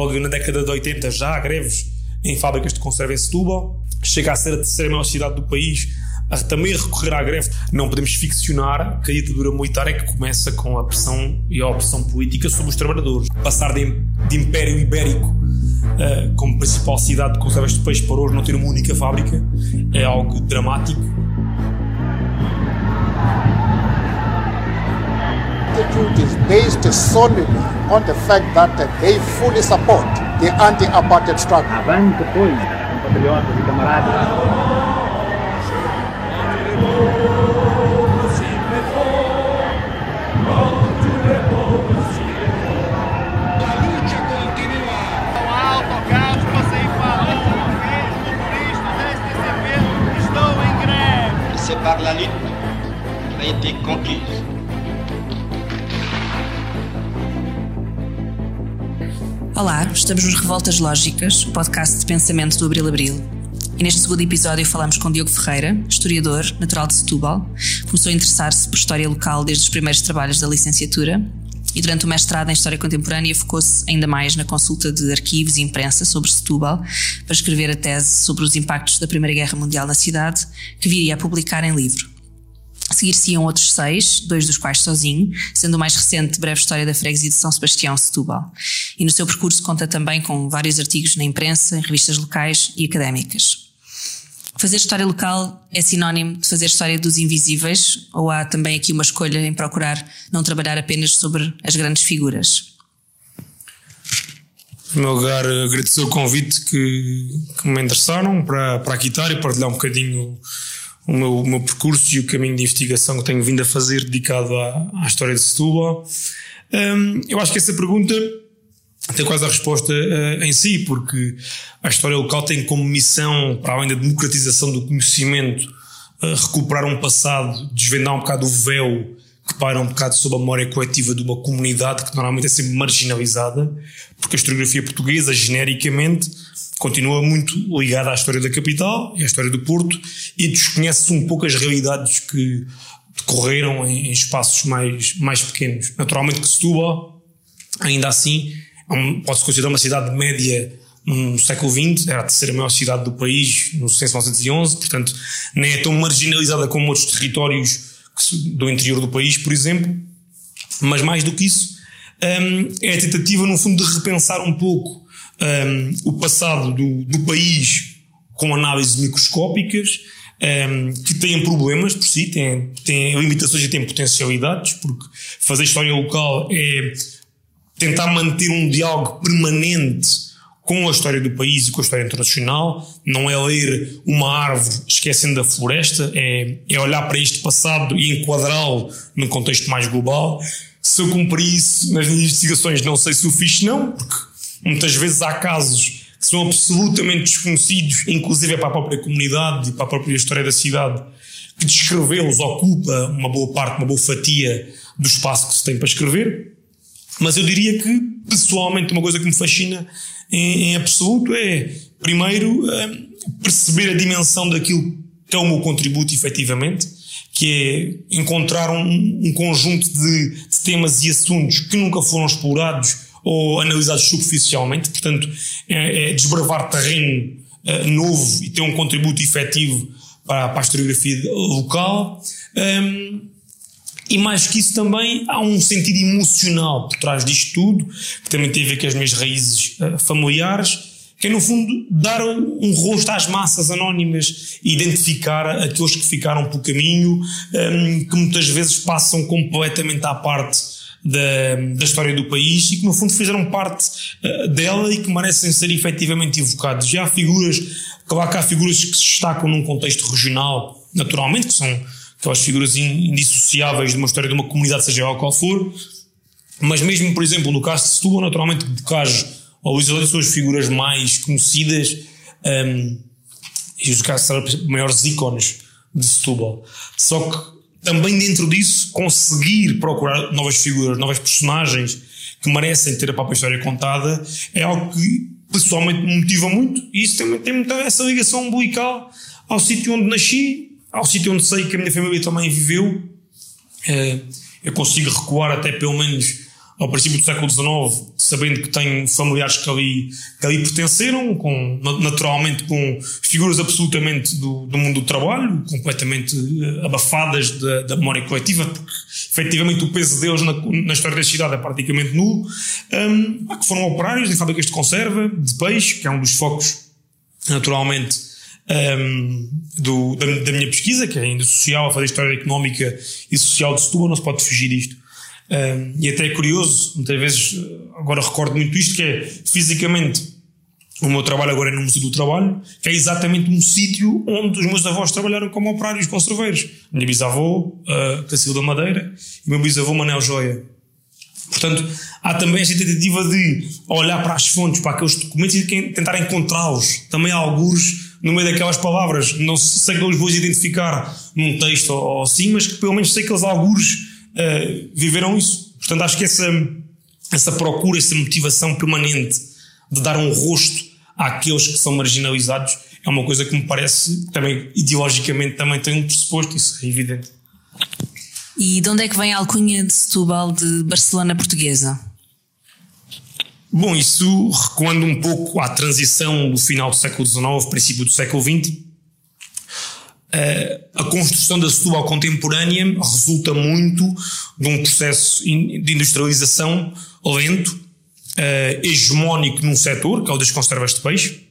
Logo na década de 80 já há greves em fábricas de conserva em Setúbal. Chega a ser a terceira maior cidade do país a também recorrer à greve. Não podemos ficcionar que a ditadura militar é que começa com a pressão e a opressão política sobre os trabalhadores. Passar de, de Império Ibérico uh, como principal cidade de conservas de peixe para hoje não ter uma única fábrica é algo dramático. Attitude is based solely on the fact that they fully support the anti-apartheid struggle. Avante, pois, compatriotas e camaradas. par la lutte qui a été conquise. Olá, estamos nos Revoltas Lógicas, podcast de pensamento do Abril Abril. E neste segundo episódio falamos com Diogo Ferreira, historiador, natural de Setúbal. Começou a interessar-se por história local desde os primeiros trabalhos da licenciatura e durante o mestrado em História Contemporânea focou-se ainda mais na consulta de arquivos e imprensa sobre Setúbal para escrever a tese sobre os impactos da Primeira Guerra Mundial na cidade, que viria a publicar em livro. Seguir-se-iam outros seis, dois dos quais sozinho, sendo o mais recente Breve História da Freguesia de São Sebastião, Setúbal. E no seu percurso conta também com vários artigos na imprensa, em revistas locais e académicas. Fazer história local é sinónimo de fazer história dos invisíveis, ou há também aqui uma escolha em procurar não trabalhar apenas sobre as grandes figuras? Em primeiro lugar, agradecer o convite que, que me endereçaram para, para aqui estar e partilhar um bocadinho o meu, o meu percurso e o caminho de investigação que tenho vindo a fazer dedicado à, à história de Setúbal. Um, eu acho que essa pergunta tem quase a resposta uh, em si, porque a história local tem como missão, para além da democratização do conhecimento, uh, recuperar um passado, desvendar um bocado o véu que paira um bocado sobre a memória coletiva de uma comunidade que normalmente é sempre marginalizada, porque a historiografia portuguesa, genericamente, continua muito ligada à história da capital e à história do Porto e desconhece um pouco as realidades que decorreram em, em espaços mais, mais pequenos. Naturalmente que Setúbal, ainda assim, é pode-se considerar uma cidade média no século XX, era a terceira maior cidade do país no censo 1911, portanto nem é tão marginalizada como outros territórios do interior do país, por exemplo, mas mais do que isso, hum, é a tentativa, no fundo, de repensar um pouco um, o passado do, do país com análises microscópicas, um, que têm problemas por si, têm, têm limitações e têm potencialidades, porque fazer história local é tentar manter um diálogo permanente com a história do país e com a história internacional, não é ler uma árvore esquecendo da floresta, é, é olhar para este passado e enquadrá-lo num contexto mais global. Se eu cumpri isso nas investigações, não sei se o fiz, não, porque Muitas vezes há casos que são absolutamente desconhecidos, inclusive para a própria comunidade e para a própria história da cidade, que descrevê-los ocupa uma boa parte, uma boa fatia do espaço que se tem para escrever. Mas eu diria que, pessoalmente, uma coisa que me fascina em, em absoluto é, primeiro, eh, perceber a dimensão daquilo que é o meu contributo, efetivamente, que é encontrar um, um conjunto de, de temas e assuntos que nunca foram explorados ou analisados superficialmente, portanto, é, é desbravar terreno é, novo e ter um contributo efetivo para, para a historiografia local. Um, e mais que isso também há um sentido emocional por trás disto tudo, que também tem a ver com as minhas raízes uh, familiares, que é no fundo dar um, um, rosto às massas anónimas e identificar aqueles que ficaram pelo caminho, um, que muitas vezes passam completamente à parte da, da história do país e que no fundo fizeram parte uh, dela e que merecem ser efetivamente evocados. Já há figuras, claro que há figuras que se destacam num contexto regional, naturalmente, que são aquelas figuras indissociáveis de uma história de uma comunidade, seja ela qual for, mas mesmo, por exemplo, no caso de Setúbal, naturalmente, Bocage ou Luís Aleixo são as figuras mais conhecidas um, ehm, e os casos são os maiores ícones de Setúbal. Só que também dentro disso conseguir procurar novas figuras, novas personagens que merecem ter a própria história contada é algo que pessoalmente me motiva muito e isso também tem muita essa ligação umbilical ao sítio onde nasci, ao sítio onde sei que a minha família também viveu. É, eu consigo recuar até pelo menos ao princípio do século XIX, sabendo que tenho familiares que ali, que ali pertenceram, com, naturalmente com figuras absolutamente do, do mundo do trabalho, completamente eh, abafadas da, da memória coletiva, porque efetivamente o peso deles na, na história da cidade é praticamente nulo, um, que foram operários em fábricas de conserva, de peixe, que é um dos focos, naturalmente, um, do, da, da, minha pesquisa, que é ainda social, a fazer história económica e social de Setúbal, não se pode fugir disto. E até é curioso, muitas vezes, agora recordo muito isto, que é fisicamente o meu trabalho agora é no Museu do Trabalho, que é exatamente um sítio onde os meus avós trabalharam como operários conserveiros. Minha bisavó, uh, Cacilda Madeira, e meu bisavô Manel Joia. Portanto, há também esta tentativa de olhar para as fontes, para aqueles documentos e tentar encontrá-los. Também há alguns no meio daquelas palavras. Não sei que eu os vou identificar num texto ou assim, mas que pelo menos sei que eles alguns uh, viveram isso. Portanto, acho que essa, essa procura, essa motivação permanente de dar um rosto àqueles que são marginalizados é uma coisa que me parece também ideologicamente também tem um pressuposto, isso é evidente. E de onde é que vem a alcunha de Setúbal de Barcelona portuguesa? Bom, isso recuando um pouco à transição do final do século XIX, princípio do século XX, a construção da Setúbal contemporânea resulta muito de um processo de industrialização lento, hegemónico num setor, que é o das conservas de peixe,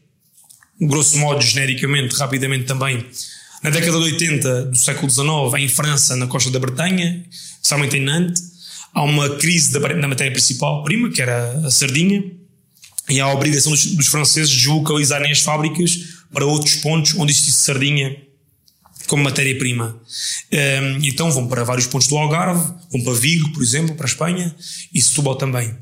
grosso modo, genericamente, rapidamente também, na década de 80 do século XIX, em França, na costa da Bretanha, especialmente em Nantes, há uma crise da, da matéria principal, prima, que era a sardinha, e há a obrigação dos, dos franceses de localizarem as fábricas para outros pontos onde existe sardinha como matéria-prima. Um, então vão para vários pontos do Algarve, vão para Vigo, por exemplo, para a Espanha, e Setúbal também.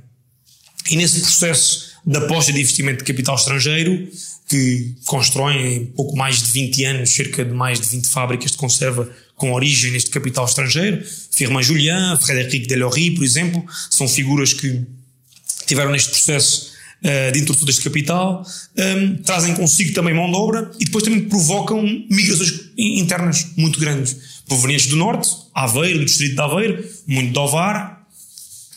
E nesse processo de aposta de investimento de capital estrangeiro, que constroem em pouco mais de 20 anos cerca de mais de 20 fábricas de conserva com origem neste capital estrangeiro, Firmin Julien, Frédéric Delory, por exemplo, são figuras que tiveram neste processo de introdução deste capital, um, ehm, trazem consigo também mão de obra e depois também provocam migrações internas muito grandes, provenientes do norte, Aveiro, do distrito de Aveiro, muito do Ovar,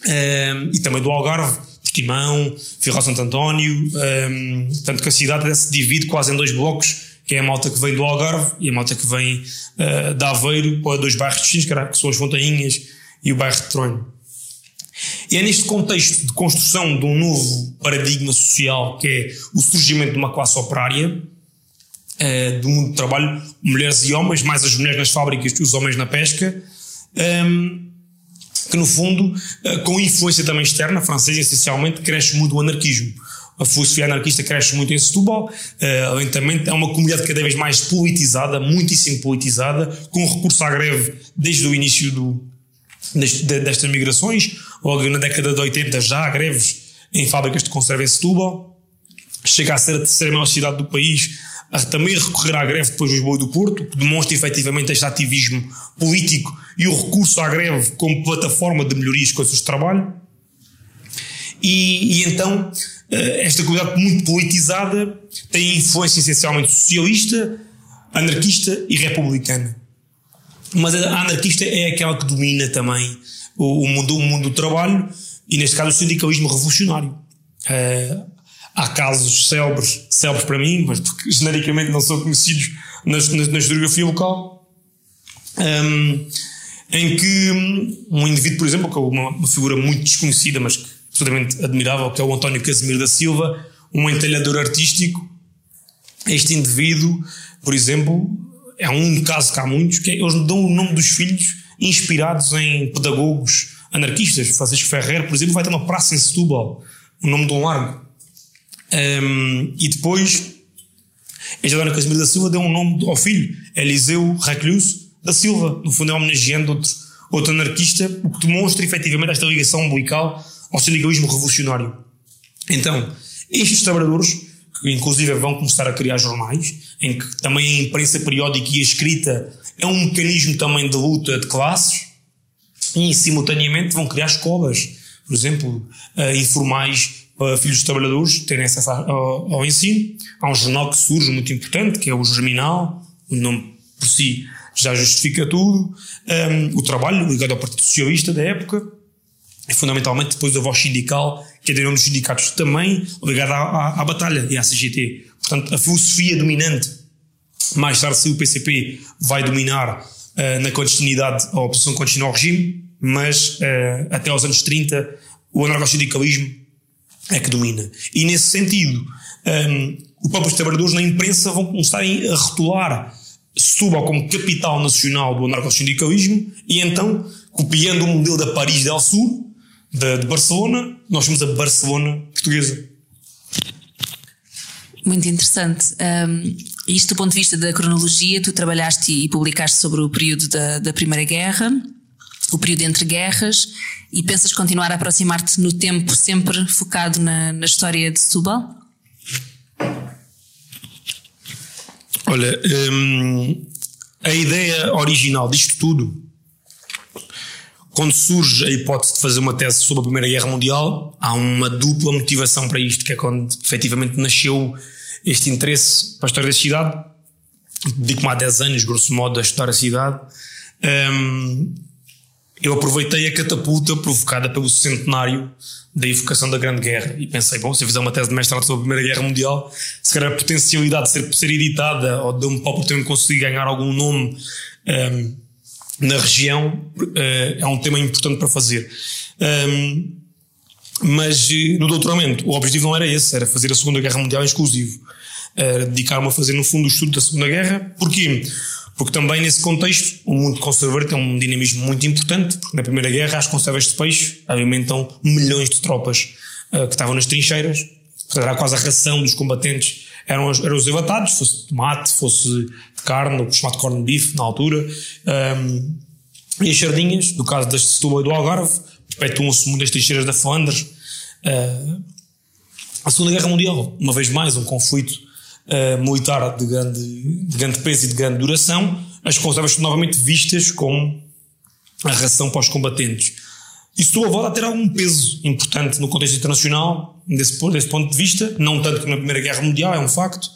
um, ehm, e também do Algarve, Portimão, Ferro Santo António, um, ehm, tanto que a cidade se divide quase em dois blocos, que é a malta que vem do Algarve e a malta que vem uh, de Aveiro para dois bairros distintos, que são as Fontainhas e o bairro de Tronho. E é neste contexto de construção de um novo paradigma social, que é o surgimento de uma classe operária, uh, do mundo do trabalho, mulheres e homens, mais as mulheres nas fábricas que os homens na pesca, um, ehm, que no fundo, uh, com influência também externa, francesa essencialmente, cresce muito o anarquismo. A filosofia anarquista cresce muito em Setúbal, uh, lentamente, é uma comunidade cada vez mais politizada, muitíssimo politizada, com recurso à greve desde o início do, destas migrações, logo na década de 80 já há greves em fábricas de conserva em Setúbal, chega a ser a terceira maior cidade do país, a também recorrer à greve depois do Lisboa do Porto, que demonstra efetivamente este ativismo político e o recurso à greve como plataforma de melhorias coisas de trabalho. E, e então eh, esta comunidade muito politizada tem influência essencialmente socialista, anarquista e republicana. Mas a anarquista é aquela que domina também o, mundo, o mundo do trabalho e, neste caso, o sindicalismo revolucionário. Uh, há casos célebres, célebres para mim, mas porque genericamente não são conhecidos na, na, na historiografia local, um, ehm, em que um indivíduo, por exemplo, que é uma, uma figura muito desconhecida, mas que absolutamente admirável, que é o António Casimiro da Silva, um entalhador artístico. Este indivíduo, por exemplo, é um caso que há muitos, que é, eles dão o nome dos filhos inspirados em pedagogos anarquistas. Francisco Ferrer, por exemplo, vai ter uma praça em Setúbal, o nome de um largo. Um, e depois, este António Casimiro da Silva deu um nome ao filho, Eliseu Reclus da Silva, no fundo é homenageando outro, outro anarquista, o que demonstra efetivamente esta ligação umbilical ao sindicalismo revolucionário. Então, estes trabalhadores, que inclusive vão começar a criar jornais, em que também a imprensa periódica e a escrita é um mecanismo também de luta de classes, e simultaneamente vão criar escolas, por exemplo, informais para filhos de trabalhadores terem acesso ao, ao, ensino. Há um jornal que surge muito importante, que é o Germinal, o nome por si já justifica tudo. Um, o trabalho ligado ao Partido Socialista da época, é fundamentalmente depois a voz sindical, que é dos sindicatos também ligada à, à, à, batalha e à CGT. Portanto, a filosofia dominante, mais tarde se o PCP vai dominar uh, na clandestinidade a oposição contínua ao regime, mas uh, até aos anos 30 o anarcossindicalismo é que domina. E nesse sentido, um, os próprios trabalhadores na imprensa vão começar a rotular Setúbal como capital nacional do anarcossindicalismo e então, copiando o modelo da Paris del Sul, de, de Barcelona, nós somos a Barcelona portuguesa. Muito interessante. Um, isto do ponto de vista da cronologia, tu trabalhaste e publicaste sobre o período da, da Primeira Guerra, o período entre guerras, e pensas continuar a aproximar-te no tempo sempre focado na, na história de Setúbal? Olha, hum, a ideia original disto tudo, quando surge a hipótese de fazer uma tese sobre a Primeira Guerra Mundial, há uma dupla motivação para isto, que é quando efetivamente nasceu este interesse para a história da cidade. Dedico-me há 10 anos, grosso modo, a estudar a cidade. Hum, eu aproveitei a catapulta provocada pelo centenário da evocação da Grande Guerra e pensei, bom, se eu fizer uma tese de mestrado sobre a Primeira Guerra Mundial, se calhar a potencialidade de ser, ser editada ou de um próprio tempo conseguir ganhar algum nome um, na região uh, é um tema importante para fazer. Mas no doutoramento, o objetivo não era esse, era fazer a Segunda Guerra Mundial exclusivo. Era dedicar-me a fazer, no fundo, o estudo da Segunda Guerra. Porquê? Porque também nesse contexto, o mundo conservador tem um dinamismo muito importante, porque na Primeira Guerra as conservas de peixe alimentam milhões de tropas uh, que estavam nas trincheiras, portanto era quase a ração dos combatentes, eram eram os abatados, fosse tomate, fosse carne, o chamado corn beef na altura, um, e as sardinhas, no caso das Setúbal e do Algarve, perpetuam-se muito nas trincheiras da Flandres. Uh, a Segunda Guerra Mundial, uma vez mais, um conflito uh, militar de grande, de grande peso e de grande duração, as conservas são novamente vistas como a ração para os combatentes. Isso volta a ter algum peso importante no contexto internacional, desse, desse ponto de vista, não tanto como na Primeira Guerra Mundial, é um facto.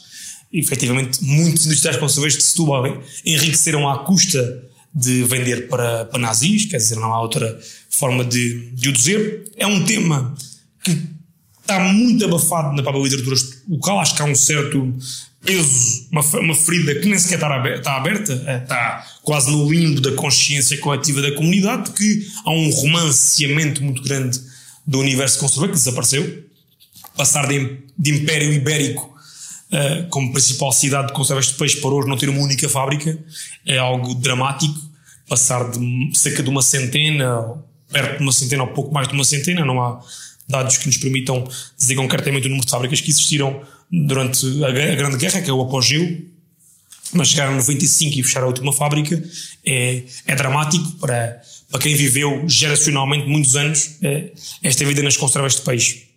Efetivamente, muitos industriais conservadores de Setúbal enriqueceram à custa de vender para, para nazis, quer dizer, não há outra forma de, de o dizer. É um tema que está muito abafado na própria literatura local, acho que há um certo peso, uma, uma ferida que nem sequer está aberta, é, está quase no limbo da consciência coletiva da comunidade, porque há um romanceamento muito grande do universo conservador que desapareceu. Passar de, de Império Ibérico uh, como principal cidade de conservas de peixe para hoje não ter uma única fábrica é algo dramático. Passar de cerca de uma centena, perto de uma centena ou pouco mais de uma centena, não há dados que nos permitam dizer concretamente o número de fábricas que existiram durante a, Grande Guerra, que é o apogeu, mas chegar a 95 e fechar a última fábrica é, é dramático para, para quem viveu geracionalmente muitos anos é, esta vida nas conservas de peixe.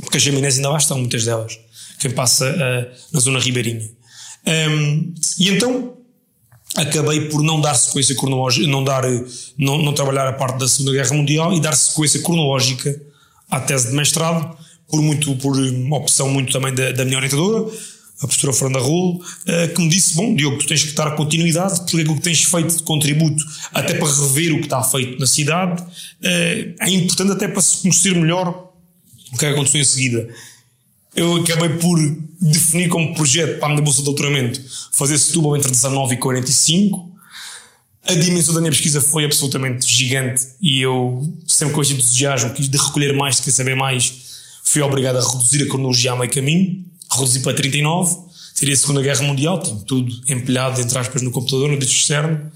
Porque as chaminés ainda lá estão, muitas delas. Quem passa uh, na zona ribeirinha. Um, e então acabei por não dar sequência cronológica, não, dar, não, não trabalhar a parte da Segunda Guerra Mundial e dar sequência cronológica à tese de mestrado, por, muito, por opção muito também da, da minha orientadora, a professora Fernanda Rolo, eh, que me disse: Bom, Diogo, tu tens que dar continuidade, porque aquilo que tens feito de contributo, até para rever o que está feito na cidade, eh, é importante até para se conhecer melhor o que é que aconteceu em seguida. Eu acabei por definir como projeto para a minha bolsa de doutoramento fazer Setúbal entre 19 e 45, a dimensão da minha pesquisa foi absolutamente gigante e eu, sempre com este entusiasmo, de recolher mais, de querer saber mais, fui obrigado a reduzir a cronologia a meio caminho, reduzi para 39, tirei a Segunda Guerra Mundial, tinha tudo empilhado, entre aspas, no computador, no disco externo,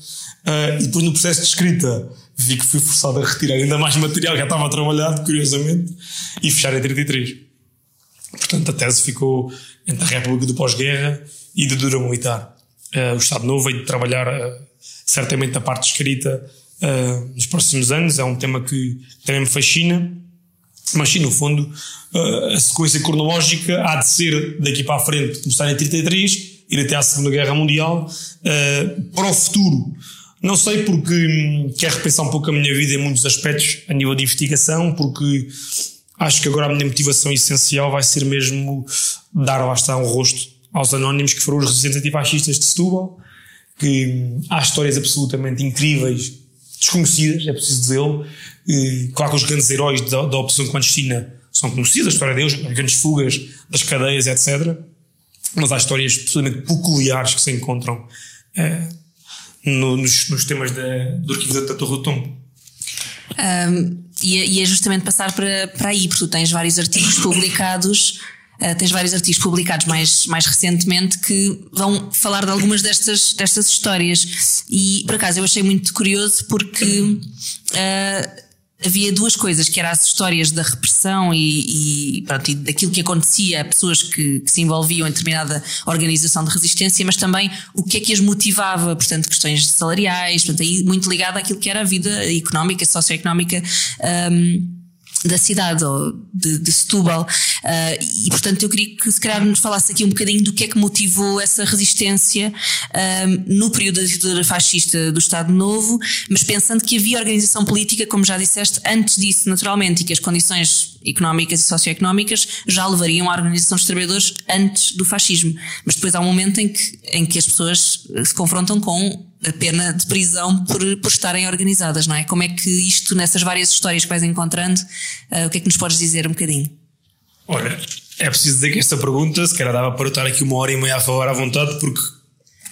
uh, e depois no processo de escrita vi que fui forçado a retirar ainda mais material que já estava trabalhado, curiosamente, e fechar em 33. Portanto, a tese ficou entre a República do Pós-Guerra e da dura militar. Uh, o Estado Novo veio de trabalhar uh, certamente a parte escrita uh, nos próximos anos. É um tema que também me fascina. Mas sim, no fundo, a sequência cronológica há de ser daqui para a frente, começar em 33, ir até à Segunda Guerra Mundial, para o futuro. Não sei porque hum, quero repensar um pouco a minha vida em muitos aspectos a nível de investigação, porque acho que agora a minha motivação essencial vai ser mesmo dar lá está um rosto aos anónimos que foram os resistentes antifascistas de Setúbal, que há histórias absolutamente incríveis de desconhecidas, é preciso dizê-lo. Claro que os grandes heróis da, da oposição clandestina são conhecidos, a história deles, as grandes fugas das cadeias, etc. Mas há histórias absolutamente peculiares que se encontram eh, no, nos, nos, temas da, do arquivo da Torre do Tombo. Um, e, é, e, é justamente passar para, para aí, porque tu tens vários artigos publicados Uh, tens vários artigos publicados mais, mais recentemente que vão falar de algumas destas, destas histórias. E por acaso eu achei muito curioso porque uh, havia duas coisas, que eram as histórias da repressão e, e, pronto, e daquilo que acontecia a pessoas que, que, se envolviam em determinada organização de resistência, mas também o que é que as motivava, portanto, questões salariais, portanto, aí muito ligado àquilo que era a vida económica, socioeconómica. Um, da cidade ou de, de Setúbal. Uh, e portanto eu queria que se calhar nos falasse aqui um bocadinho do que é que motivou essa resistência uh, no período da ditadura fascista do Estado Novo, mas pensando que havia organização política, como já disseste, antes disso naturalmente e que as condições económicas e socioeconómicas já levariam à organização dos trabalhadores antes do fascismo, mas depois há um momento em que, em que as pessoas se confrontam com a pena de prisão por, por estarem organizadas, não é? Como é que isto, nessas várias histórias que vais encontrando, uh, o que é que nos podes dizer um bocadinho? Olha, é preciso dizer que esta pergunta, se calhar dava para eu estar aqui uma hora e meia a falar à vontade, porque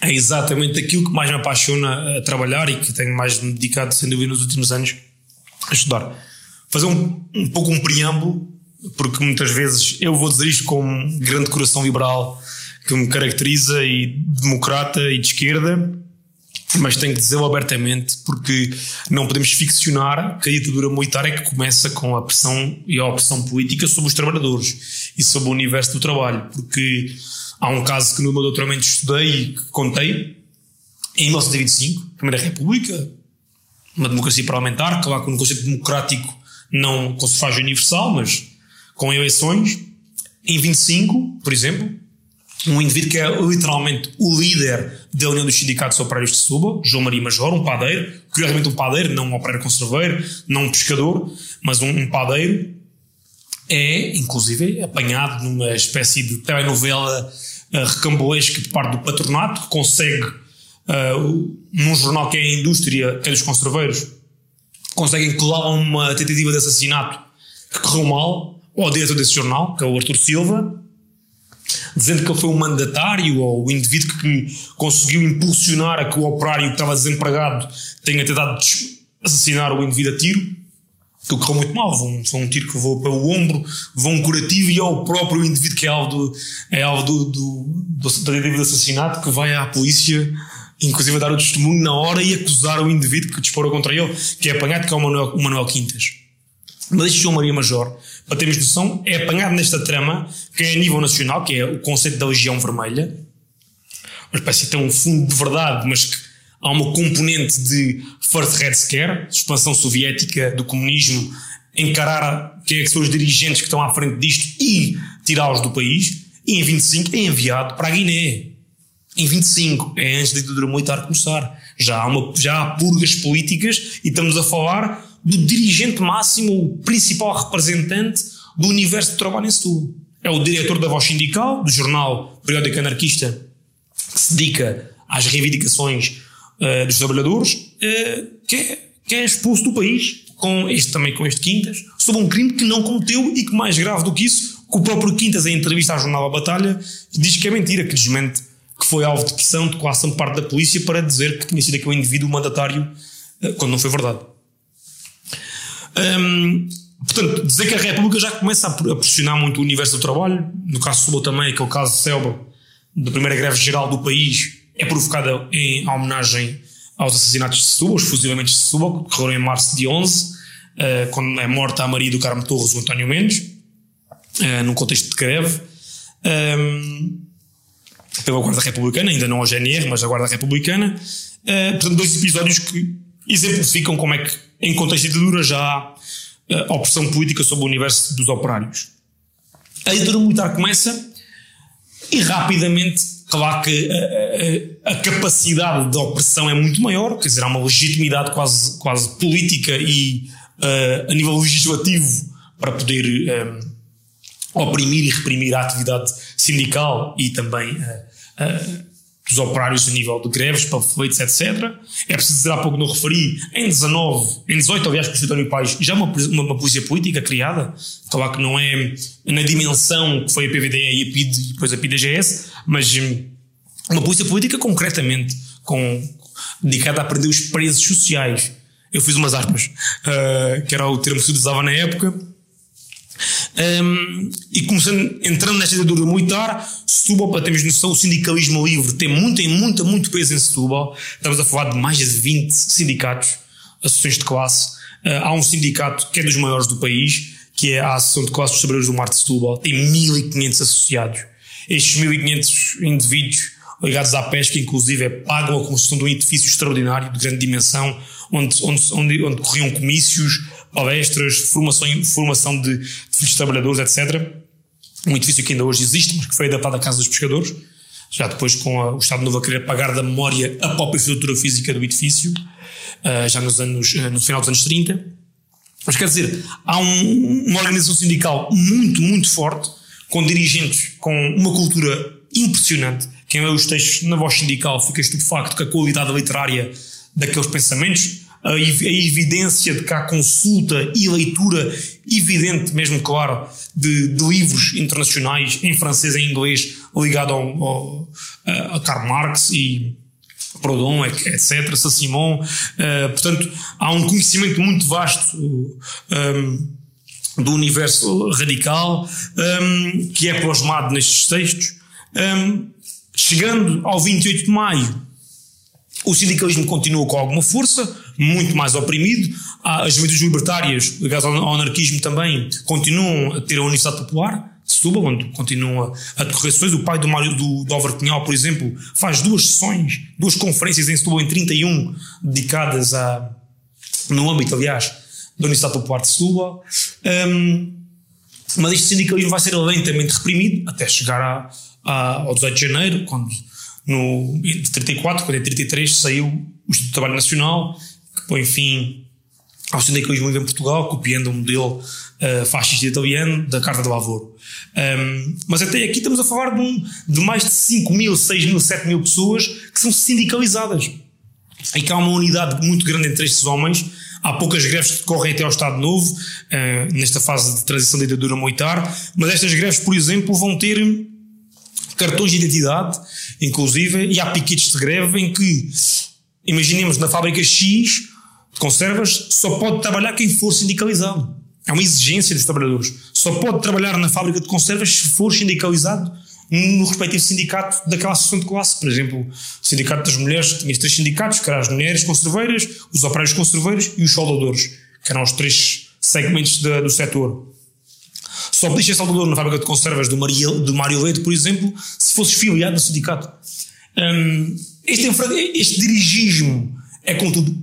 é exatamente aquilo que mais me apaixona a trabalhar e que tenho mais me dedicado, sem dúvida, nos últimos anos a estudar. Fazer um, um pouco um preâmbulo, porque muitas vezes eu vou dizer isto com um grande coração liberal que me caracteriza e democrata e de esquerda, mas tenho que dizê-lo abertamente porque não podemos ficcionar que a ditadura militar é que começa com a pressão e a opressão política sobre os trabalhadores e sobre o universo do trabalho, porque há um caso que no meu doutoramento estudei e que contei, em 1925, Primeira República, uma democracia parlamentar, que um conceito democrático não se faz universal, mas com eleições, em 25, por exemplo, um indivíduo que é literalmente o líder da União dos Sindicatos Operários de Suba, João Maria Major, um padeiro, curiosamente um padeiro, não um operário conserveiro, não um pescador, mas um, um padeiro, é, inclusive, apanhado numa espécie de telenovela uh, recambolesca de parte do patronato, que consegue, uh, num jornal que é a indústria, que é dos conserveiros, conseguem colar uma tentativa de assassinato que correu mal ao diretor desse jornal, que é o Arthur Silva, dizendo que ele foi um mandatário ou o indivíduo que conseguiu impulsionar a que o operário que estava desempregado tenha tentado assassinar o indivíduo a tiro, que correu muito mal. Foi um, foi um tiro que levou para o ombro, levou um curativo e é o próprio indivíduo que é alvo, do, é alvo do, do, do, de assassinato que vai à polícia inclusive a dar o testemunho na hora e acusar o indivíduo que disparou contra ele, que é apanhado, que é o Manuel, o Manuel Quintas. Mas este João Maria Major, para termos noção, é apanhado nesta trama, que é a nível nacional, que é o conceito da Legião Vermelha, uma espécie tem um fundo de verdade, mas que há uma componente de First Red Scare, expansão soviética do comunismo, encarar quem é que são os dirigentes que estão à frente disto e tirá-los do país, e em 25 é enviado para a Guiné. Em 25, é antes da ditadura militar começar. Já há, uma, já há purgas políticas e estamos a falar do dirigente máximo, o principal representante do universo do trabalho em Setúbal. É o diretor da voz sindical, do jornal periódico anarquista, que se dedica às reivindicações uh, dos trabalhadores, uh, que, é, que é expulso do país, com este, também com este Quintas, sob um crime que não cometeu e que, mais grave do que isso, que o próprio Quintas, em entrevista à jornal A Batalha, diz que é mentira, que desmente que foi alvo de pressão, de coação por parte da polícia para dizer que tinha sido aquele indivíduo mandatário, uh, quando não foi verdade. Um, portanto, dizer que a República já começa a pressionar muito o universo do trabalho, no caso Setúbal também, aquele caso de Selba, da primeira greve geral do país, é provocada em homenagem aos assassinatos de Setúbal, os fuzilamentos de Setúbal, que ocorreram em março de 11, uh, ah, quando é morta a Maria do Carmo Torres, o António Mendes, uh, num contexto de greve. Um, pela Guarda Republicana, ainda não a GNR, mas a Guarda Republicana. Uh, portanto, dois episódios que exemplificam como é que, em contexto de ditadura, já há uh, opressão política sobre o universo dos operários. A ditadura militar começa e rapidamente, claro que a, a, a, capacidade de opressão é muito maior, quer dizer, há uma legitimidade quase, quase política e uh, a nível legislativo para poder um, oprimir e reprimir a atividade sindical e também uh, uh, dos operários a nível de greves, panfletos, etc. É preciso dizer, há pouco não referi, em 19, em 18, aliás, com o António Pais, já uma, uma, uma polícia política criada, claro que não é na dimensão que foi a PVD e a PID depois a PID-GS, mas hum, uma polícia política concretamente, com, dedicada a prender os presos sociais. Eu fiz umas aspas, uh, que era o termo que se utilizava na época, um, e começando, entrando nesta ditadura militar, Setúbal, para termos noção, o sindicalismo livre tem muito, tem muito, peso em Setúbal. Estamos a falar de mais de 20 sindicatos, associações de classe. Uh, há um sindicato que é dos maiores do país, que é a Associação de Classe dos Trabalhadores do Mar de Setúbal. Tem 1500 associados. Estes 1500 indivíduos ligados à pesca, inclusive, pagam a construção de um edifício extraordinário, de grande dimensão, onde, onde, onde, onde corriam comícios, palestras, formação, formação de, de filhos de trabalhadores, etc. Um edifício que ainda hoje existe, mas que foi adaptado à Casa dos Pescadores, já depois com a, o Estado Novo a querer pagar da memória a própria estrutura física do edifício, uh, já nos anos, uh, no final dos anos 30. Mas quer dizer, há um, uma organização sindical muito, muito forte, com dirigentes com uma cultura impressionante. Quem lê os textos na voz sindical fica estupefacto com a qualidade literária daqueles pensamentos a, evidência de que há consulta e leitura evidente, mesmo claro, de, de livros internacionais em francês e em inglês ligado ao, ao, a Karl Marx e Proudhon, etc., Saint-Simon. Uh, portanto, há um conhecimento muito vasto um, do universo radical um, que é plasmado nestes textos. Um, chegando ao 28 de maio, o sindicalismo continua com alguma força, muito mais oprimido. As juventudes libertárias, ligadas ao anarquismo também, continuam a ter a Universidade Popular Setúbal, onde continuam a decorrer sessões. O pai do Mário do, do por exemplo, faz duas sessões, duas conferências em Setúbal em 31, dedicadas a, no âmbito, aliás, da Universidade Popular de Setúbal. Um, mas este sindicalismo vai ser lentamente reprimido até chegar a, a, ao 18 de janeiro, quando no, de 34, quando em 33 saiu o Instituto do Trabalho Nacional que põe fim ao sindicalismo em Portugal, copiando o modelo uh, fascista italiano da Carta de Lavoro. Um, mas até aqui estamos a falar de, um, de mais de 5 mil, 6 mil, 7 mil pessoas que são sindicalizadas. E que há uma unidade muito grande entre estes homens. Há poucas greves que decorrem até ao Estado Novo, uh, nesta fase de transição da ditadura militar, mas estas greves, por exemplo, vão ter cartões de identidade, inclusive, e há piquetes de greve em que Imaginemos na fábrica X de conservas, só pode trabalhar quem for sindicalizado. É uma exigência dos trabalhadores. Só pode trabalhar na fábrica de conservas se for sindicalizado no respectivo sindicato daquela associação de classe. Por exemplo, o sindicato das mulheres tinha três sindicatos, que eram as mulheres conserveiras, os operários conserveiros e os soldadores, que eram os três segmentos do setor. Só podias ser soldador na fábrica de conservas do, Maria, do Mário Leite, por exemplo, se fosses filiado no sindicato. Hum, este, este dirigismo é, contudo,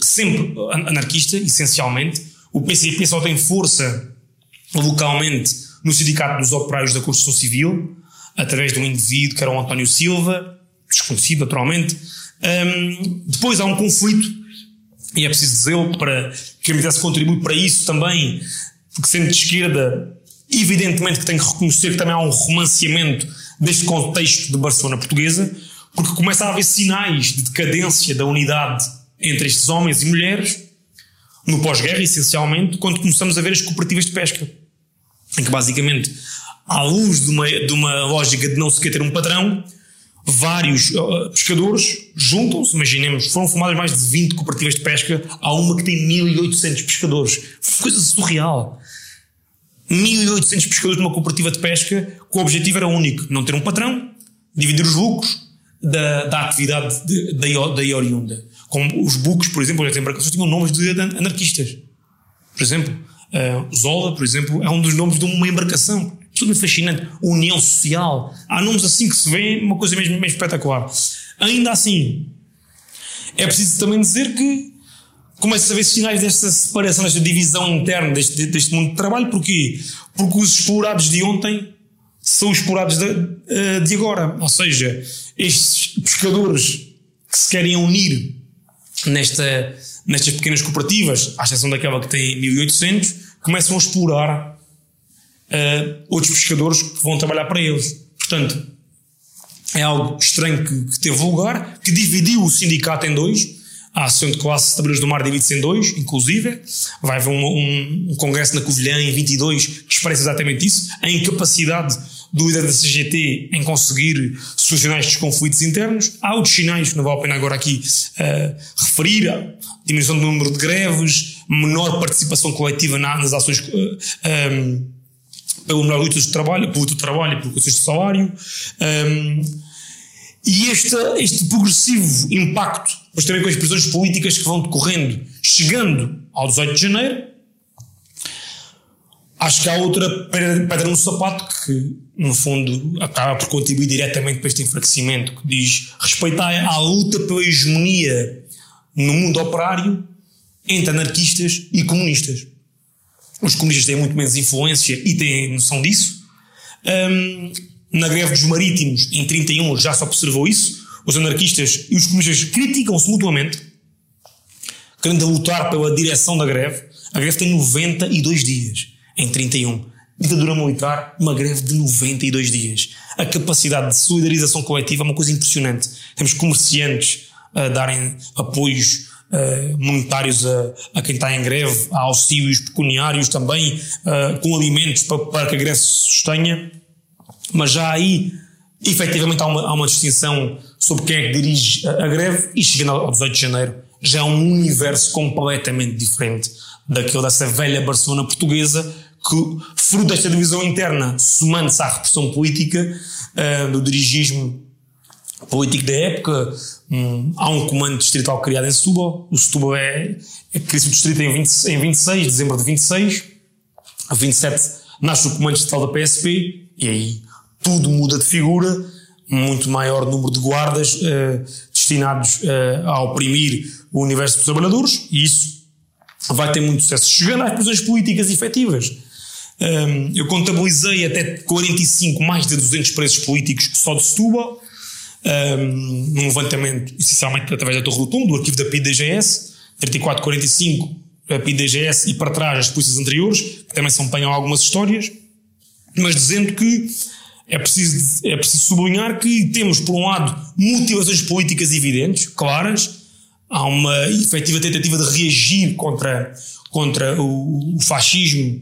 sempre anarquista, essencialmente. O PCP só tem força localmente no Sindicato dos Operários da Construção Civil, através de um indivíduo que era o António Silva, desconhecido naturalmente. Um, depois há um conflito, e é preciso dizê-lo, para que a MDS contribui para isso também, porque sendo de esquerda, evidentemente que tem que reconhecer que também há um romanceamento deste contexto de Barcelona portuguesa, porque começa a haver sinais de decadência da unidade entre estes homens e mulheres, no pós-guerra, essencialmente, quando começamos a ver as cooperativas de pesca, em que basicamente, à luz de uma, de uma lógica de não se quer ter um padrão, vários uh, pescadores juntam-se, imaginemos, foram formadas mais de 20 cooperativas de pesca, há uma que tem 1800 pescadores. Coisa surreal. 1800 pescadores numa cooperativa de pesca, que o objetivo era único, não ter um patrão, dividir os lucros da, da atividade da oriunda. Como os buques, por exemplo, as embarcações tinham nomes de anarquistas. Por exemplo, uh, Zola, por exemplo, é um dos nomes de uma embarcação. Tudo fascinante. União social. Há nomes assim que se vê, uma coisa mesmo, mesmo espetacular. Ainda assim, é preciso também dizer que começa a haver sinais desta separação, desta divisão interna deste, deste mundo de trabalho. Porquê? Porque os explorados de ontem são os explorados de, eh, de agora. Ou seja, estes pescadores que se querem unir nesta, nestas pequenas cooperativas, à exceção daquela que tem 1800, começam a explorar uh, outros pescadores que vão trabalhar para eles. Portanto, é algo estranho que, que teve lugar, que dividiu o sindicato em dois. A Associação de Classe de Trabalhadores do Mar divide-se em dois, inclusive. Vai haver um, um, um, congresso na Covilhã em 22 que expressa exatamente isso. A incapacidade do líder da CGT em conseguir solucionar estes conflitos internos. Há outros sinais que não vale a pena agora aqui uh, referir. A diminuição do número de greves, menor participação coletiva nas ações uh, eh, um, pelo melhor luta de trabalho, pelo luta de trabalho pelo conceito de salário. Um, e este, este progressivo impacto, mas também com as prisões políticas que vão decorrendo, chegando ao 18 de janeiro, acho que há outra pedra no sapato que, no fundo, acaba por contribuir diretamente para este enfraquecimento, que diz respeitar a luta pela hegemonia no mundo operário entre anarquistas e comunistas. Os comunistas têm muito menos influência e têm noção disso. Um, na greve dos marítimos, em 31, já se observou isso. Os anarquistas e os comunistas criticam-se mutuamente, querendo lutar pela direção da greve. A greve tem 92 dias, em 31. Ditadura militar, uma greve de 92 dias. A capacidade de solidarização coletiva é uma coisa impressionante. Temos comerciantes a darem apoios uh, monetários a, a, quem está em greve, há auxílios pecuniários também, uh, com alimentos para, para que a greve se sustenha mas já aí efetivamente há uma, há uma distinção sobre quem é que dirige a, greve e chegando ao 18 de janeiro já é um universo completamente diferente daquele dessa velha Barcelona portuguesa que, fruto desta divisão interna, somando-se à repressão política uh, do dirigismo político da época, um, há um comando distrital criado em Setúbal. O Setúbal é, é cria-se o distrito em, 20, em 26, dezembro de 26. A 27 nasce o comando distrital da PSP e aí tudo muda de figura, muito maior número de guardas uh, destinados uh, a oprimir o universo dos trabalhadores, e isso vai ter muito sucesso. Chegando às prisões políticas efetivas, um, ehm, eu contabilizei até 45, mais de 200 presos políticos só de Setúbal, um, ehm, num levantamento essencialmente através da Torre do Tum, do arquivo da PIDGS, 34, 45 a PIDGS e para trás as polícias anteriores, que também são apanham algumas histórias, mas dizendo que é preciso, é preciso sublinhar que temos, por um lado, motivações políticas evidentes, claras, há uma efetiva tentativa de reagir contra, contra o, o fascismo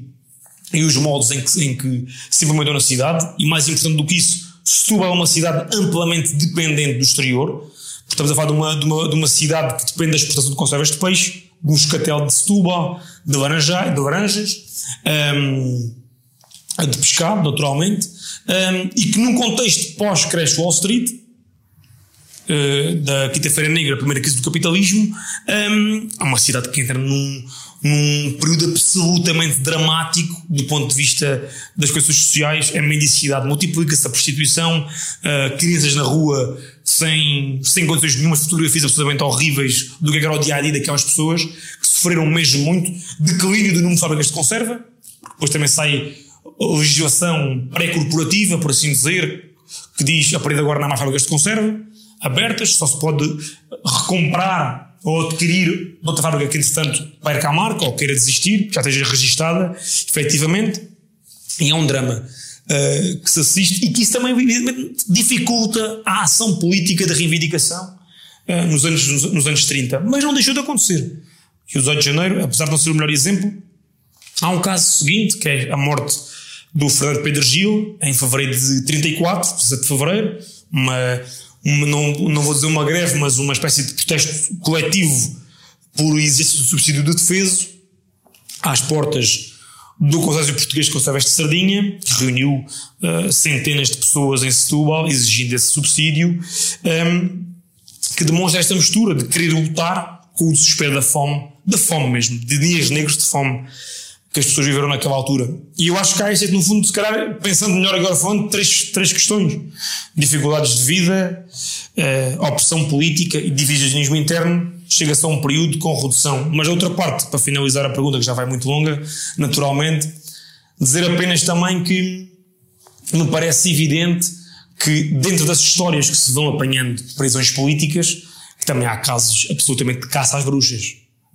e os modos em que, em que se implementou na cidade, e mais importante do que isso, Setúbal é uma cidade amplamente dependente do exterior. Estamos a falar de uma, de uma, de uma cidade que depende da exportação de conservas de peixe, de um moscatel de Setúbal, de, laranja, de laranjas, um, de pescado, naturalmente, um, e que num contexto pós-crash Wall Street, uh, da quinta-feira negra, a primeira crise do capitalismo, um, há uma cidade que entra num, num período absolutamente dramático do ponto de vista das coisas sociais, a mendicidade multiplica-se, a prostituição, uh, crianças na rua sem, sem condições nenhumas, fotografias absolutamente horríveis do que era o dia a dia daquelas pessoas que sofreram mesmo muito, declínio do número de fábricas de conserva, depois também sai legislação pré-corporativa, por assim dizer, que diz a partir de agora não há mais fábricas de conserva abertas, só se pode recomprar ou adquirir outra fábrica que, entretanto, perca a marca ou queira desistir, já esteja registada, efetivamente. E é um drama uh, que se assiste e que isso também, evidentemente, dificulta a ação política de reivindicação uh, nos, anos, nos, nos, anos 30. Mas não deixou de acontecer. E o 18 de janeiro, apesar de não ser o melhor exemplo, há um caso seguinte, que é a morte do Fernando Pedro Gil, em fevereiro de 34, 17 de fevereiro, uma, uma, não, não vou dizer uma greve, mas uma espécie de protesto coletivo por exercício do subsídio de defeso, às portas do Consórcio Português de Conservas de Sardinha, que reuniu uh, centenas de pessoas em Setúbal exigindo esse subsídio, um, ehm, que demonstra esta mistura de querer lutar com o desespero da fome, da fome mesmo, de dias negros de fome que as pessoas viveram naquela altura. E eu acho que há, no fundo, se calhar, pensando melhor agora, falando, três, três questões: dificuldades de vida, eh, opressão política e divisionismo interno. Chega-se a um período com redução. Mas outra parte, para finalizar a pergunta, que já vai muito longa, naturalmente, dizer apenas também que me parece evidente que, dentro das histórias que se vão apanhando de prisões políticas, que também há casos absolutamente de caça às bruxas,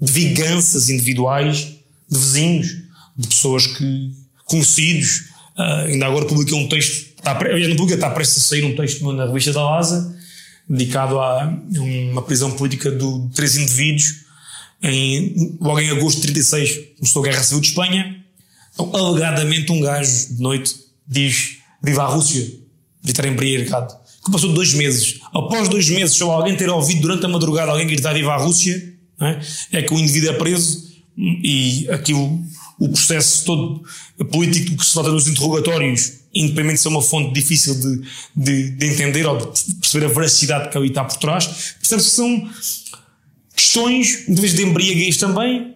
de vinganças individuais de vizinhos, de pessoas que, conhecidos, Uh, ainda agora publiquei um texto, está, não publiquei, está prestes a sair um texto na revista da LASA, dedicado a uma prisão política de três indivíduos. Em, logo em agosto de 36 começou a Guerra Civil de Espanha. Então, alegadamente, um gajo de noite diz: Viva a Rússia! Estar embriagado. Que passou dois meses. Após dois meses, só alguém ter ouvido durante a madrugada alguém gritar Viva a Rússia, é? é? que o indivíduo é preso e aquilo, o processo todo político que se trata nos interrogatórios, independente de ser uma fonte difícil de, de, de entender ou de perceber a veracidade que ali está por trás, que são questões, muitas vezes de embriaguez também,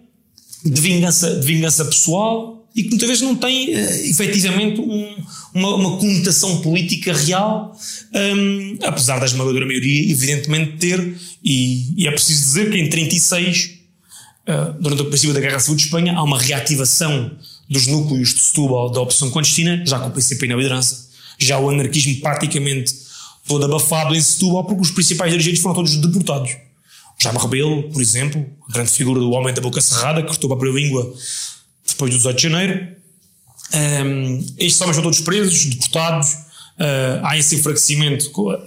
de vingança, de vingança pessoal, e que muitas vezes não tem uh, efetivamente um, uma, uma, conotação política real, um, apesar da esmagadora maioria, evidentemente, ter, e, e, é preciso dizer que em 36, uh, durante o princípio da Guerra Civil de Espanha, há uma reativação dos núcleos de Setúbal da oposição clandestina, já com o PCP na liderança, já o anarquismo praticamente todo abafado em Setúbal, porque os principais dirigentes foram todos deportados. Jaime Rebelo, por exemplo, a grande figura do homem da boca cerrada, que cortou a própria língua depois do 18 de janeiro. Um, estes homens são todos presos, deportados, uh, há esse enfraquecimento uh,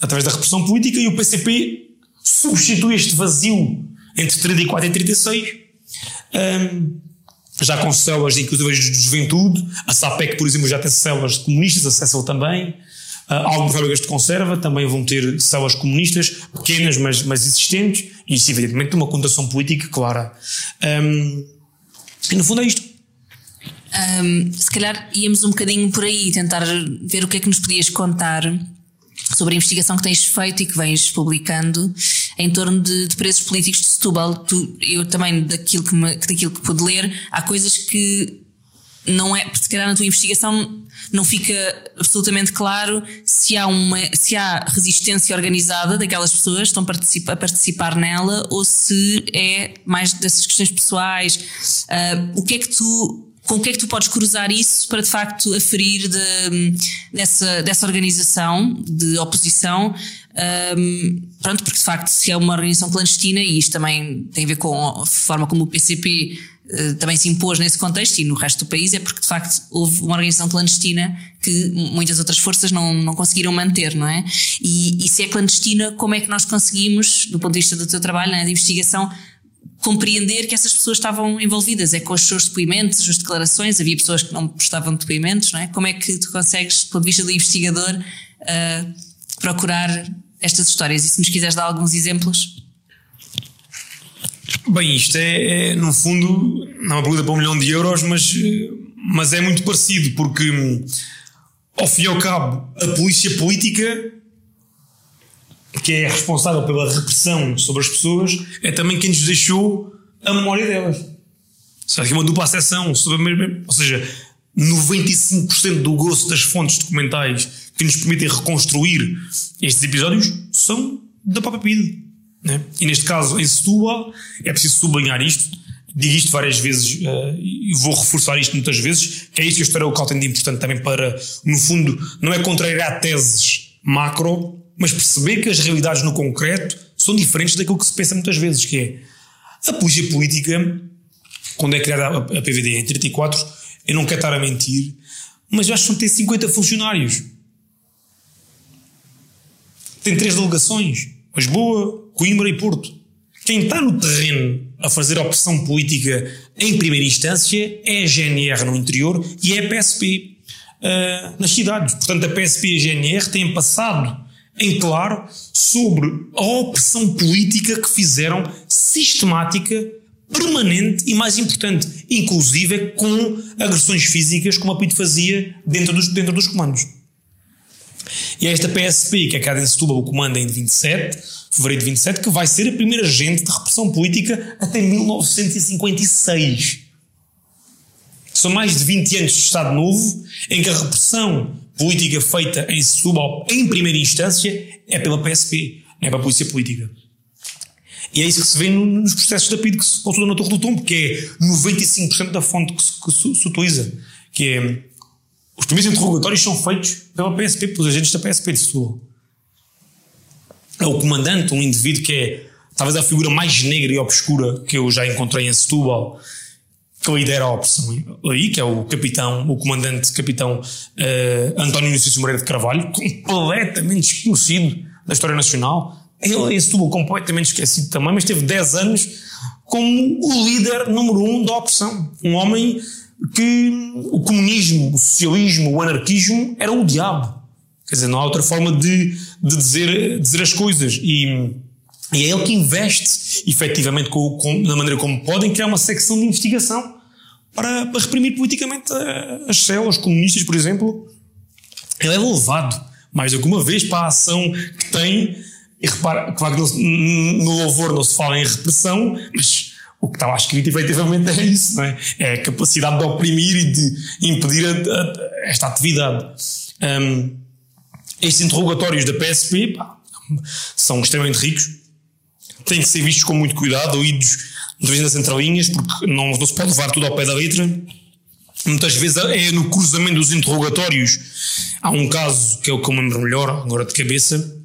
através da repressão política e o PCP substitui este vazio entre 34 e 36, um, já com células inclusive de juventude, a SAPEC, por exemplo, já tem células comunistas, a CECEL também, uh, algumas fábricas de conserva também vão ter células comunistas, pequenas mas, mas existentes, e isso evidentemente tem uma conotação política clara. Um, e no fundo é isto. Um, se calhar íamos um bocadinho por aí tentar ver o que é que nos podias contar sobre a investigação que tens feito e que vens publicando em torno de, de presos políticos de Setúbal. Tu, eu também, daquilo que, me, daquilo que pude ler, há coisas que não é, se calhar na tua investigação não fica absolutamente claro se há uma, se há resistência organizada daquelas pessoas que estão a participar nela ou se é mais dessas questões pessoais. Uh, o que é que tu com o que é que tu podes cruzar isso para de facto aferir de, dessa, dessa organização de oposição? Um, pronto, porque de facto, se é uma organização clandestina, e isto também tem a ver com a forma como o PCP uh, também se impôs nesse contexto e no resto do país, é porque de facto houve uma organização clandestina que muitas outras forças não, não conseguiram manter, não é? E, e se é clandestina, como é que nós conseguimos, do ponto de vista do teu trabalho, né, de investigação, compreender que essas pessoas estavam envolvidas, é com os seus depoimentos, as suas declarações, havia pessoas que não prestavam depoimentos, não é? Como é que tu consegues, do ponto de vista do investigador, uh, procurar estas histórias? E se nos quiseres dar alguns exemplos? Bem, isto é, é no fundo, não é uma pergunta para um milhão de euros, mas, mas é muito parecido, porque ao fim e ao cabo, a polícia política que é responsável pela repressão sobre as pessoas, é também quem nos deixou a memória delas. Será que uma dupla acessão sobre. Ou seja, 95% do gosto das fontes documentais que nos permitem reconstruir estes episódios são da própria PIDE. Né? E neste caso, em Setúbal, é preciso sublinhar isto. Digo isto várias vezes uh, e vou reforçar isto muitas vezes, que é isto que a história local tem de importante também para, no fundo, não é contrariar teses macro, mas perceber que as realidades no concreto são diferentes daquilo que se pensa muitas vezes, que é a polícia política, quando é criada a PVD em 34, eu não quero estar a mentir, mas acho que ter 50 funcionários. Tem três delegações: Lisboa, Coimbra e Porto. Quem está no terreno a fazer opção política em primeira instância é a GNR no interior e é a PSP uh, nas cidades. Portanto, a PSP e a GNR têm passado em claro sobre a opressão política que fizeram sistemática, permanente e, mais importante, inclusive com agressões físicas, como a PIT fazia dentro dos, dentro dos comandos. E é esta PSP, que é cada em Setúbal, o comando em 27, fevereiro de 27, que vai ser a primeira agente de repressão política até 1956. São mais de 20 anos de Estado Novo em que a repressão política feita em Setúbal, em primeira instância, é pela PSP, não é pela polícia política. E é isso que se vê nos processos da PID que se consulta na Torre do Tombo, que é 95% da fonte que se, que se, utiliza. Que é, os primeiros interrogatórios são feitos pela PSP, pelos agentes da PSP de Setúbal. É o comandante, um indivíduo que é talvez a figura mais negra e obscura que eu já encontrei em Setúbal, que lidera a opção aí, que é o capitão, o comandante capitão uh, António Nunes Moreira de Carvalho, completamente desconhecido da história nacional. Ele estuvo completamente esquecido também, mas teve 10 anos como o líder número um da opressão. Um homem que o comunismo, o socialismo, o anarquismo era o diabo. Quer dizer, não há outra forma de, de dizer, dizer as coisas. E, e é ele que investe, efetivamente, com, com, na maneira como podem, criar uma secção de investigação para, para reprimir politicamente as células comunistas, por exemplo. Ele é levado mais do que uma vez para a ação que tem. E repara, claro que no, no louvor não se fala em repressão, mas o que está lá escrito efetivamente é isso, não é? É a capacidade de oprimir e de impedir a, a, esta atividade. Um, estes interrogatórios da PSP pá, são extremamente ricos, têm que ser vistos com muito cuidado, ouídos muitas vezes nas entrelinhas, porque não, não se pode levar tudo ao pé da letra. Muitas vezes é no cruzamento dos interrogatórios. Há um caso que é o que eu me lembro melhor, agora de cabeça.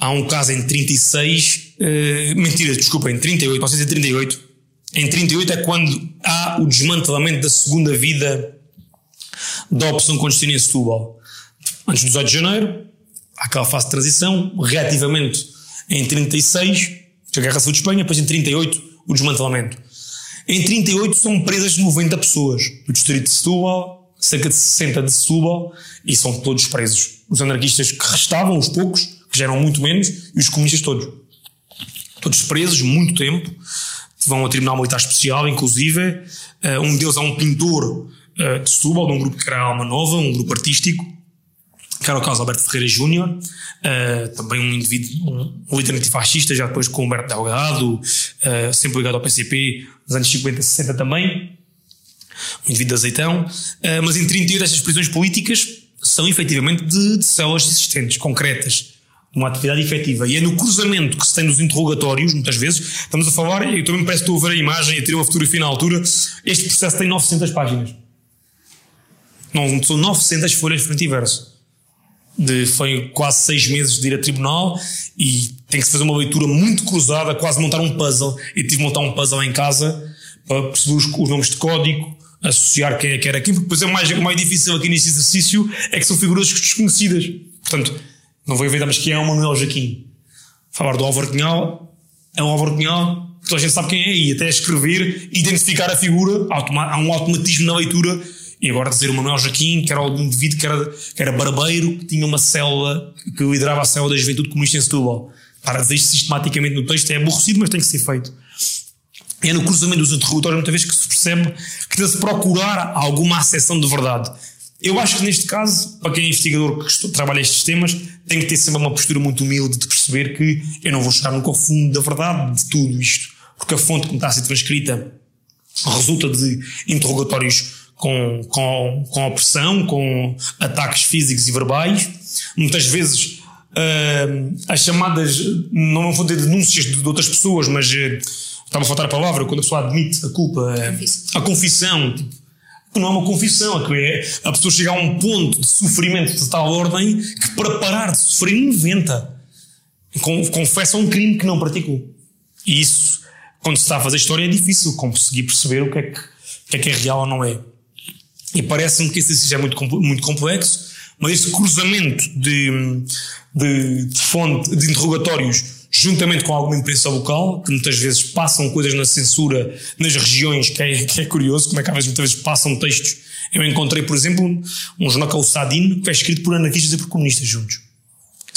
Há um caso em 36, uh, mentira, desculpa, em 38, 1938. Em 38 é quando há o desmantelamento da segunda vida da opção clandestina em Setúbal antes do 18 de janeiro, aquela fase de transição, reativamente em 36, a Guerra Civil de Espanha, depois em 38, o desmantelamento. Em 38 são presas 90 pessoas do distrito de Setúbal, cerca de 60 de Setúbal, e são todos presos. Os anarquistas que restavam, os poucos, que já eram muito menos, e os comunistas todos. Todos presos, muito tempo, vão ao Tribunal Militar Especial, inclusive. Uh, um deles é um pintor uh, de Setúbal, de um grupo que era Alma Nova, um grupo artístico, que era o Carlos Alberto Ferreira Júnior, uh, também um indivíduo, um, líder antifascista, já depois com Humberto Delgado, sempre ligado ao PCP, nos anos 50 e 60 também, um indivíduo de azeitão, mas em 38 estas prisões políticas são efetivamente de, de células existentes, concretas, uma atividade efetiva. E é no cruzamento que se tem nos interrogatórios, muitas vezes, estamos a falar, eu também parece que estou a ver a imagem e a ter uma fotografia na altura, este processo tem 900 páginas. Não, são 900 folhas frente e verso de, foi quase seis meses de ir a tribunal e tem que se fazer uma leitura muito cruzada, quase montar um puzzle. E tive de montar um puzzle em casa para perceber os, os nomes de código, associar quem é que era quem, porque depois é mais, o mais difícil aqui neste exercício é que são figuras desconhecidas. Portanto, não vou inventar, mas quem é o Manuel Jaquim? Falar do Álvaro Cunhal, é o Álvaro Cunhal, toda a gente sabe quem é, e até escrever, identificar a figura, há um automatismo na leitura e agora dizer o Manuel Jaquim, que era um indivíduo que era, que era barbeiro, que tinha uma célula, que liderava a célula da juventude comunista em Setúbal. Para dizer isto sistematicamente no texto é aborrecido, mas tem que ser feito. É no cruzamento dos interrogatórios muitas vezes que se percebe que deve-se procurar alguma acessão de verdade. Eu acho que neste caso, para quem é investigador que trabalha estes temas, tem que ter sempre uma postura muito humilde de perceber que eu não vou chegar nunca ao fundo da verdade de tudo isto, porque a fonte como está a ser transcrita resulta de interrogatórios com, com, com opressão, com ataques físicos e verbais. Muitas vezes uh, as chamadas, não vou ter denúncias de, de outras pessoas, mas uh, estava a faltar a palavra, quando a pessoa admite a culpa, uh, a confissão. Tipo, não é uma confissão, é a pessoa chega a um ponto de sofrimento de tal ordem que para parar de sofrer inventa. Confessa um crime que não praticou. E isso, quando se está a fazer história, é difícil conseguir perceber o que é que, que, é, que é real ou não é. E parece-me que esse exercício é muito, muito complexo, mas este cruzamento de, de, de fonte, de interrogatórios juntamente com alguma imprensa local, que muitas vezes passam coisas na censura nas regiões, que é, que é curioso, como é que às vezes, muitas vezes passam textos. Eu encontrei, por exemplo, um jornal que é o Sadino, que é escrito por anarquistas e por comunistas juntos.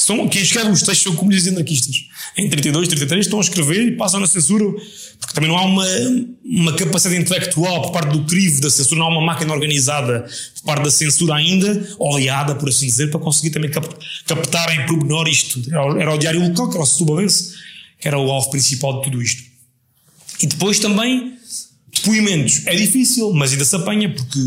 São, quem escreve os textos são comunistas e anarquistas. Em 32, 33 estão a escrever e passam na censura, porque também não há uma, uma capacidade intelectual por parte do crivo da censura, não há uma máquina organizada por parte da censura ainda, oleada, por assim dizer, para conseguir também cap, captar em pormenor isto. Era, era o diário local, que era o Setubalense, que era o alvo principal de tudo isto. E depois também, depoimentos. É difícil, mas ainda se apanha, porque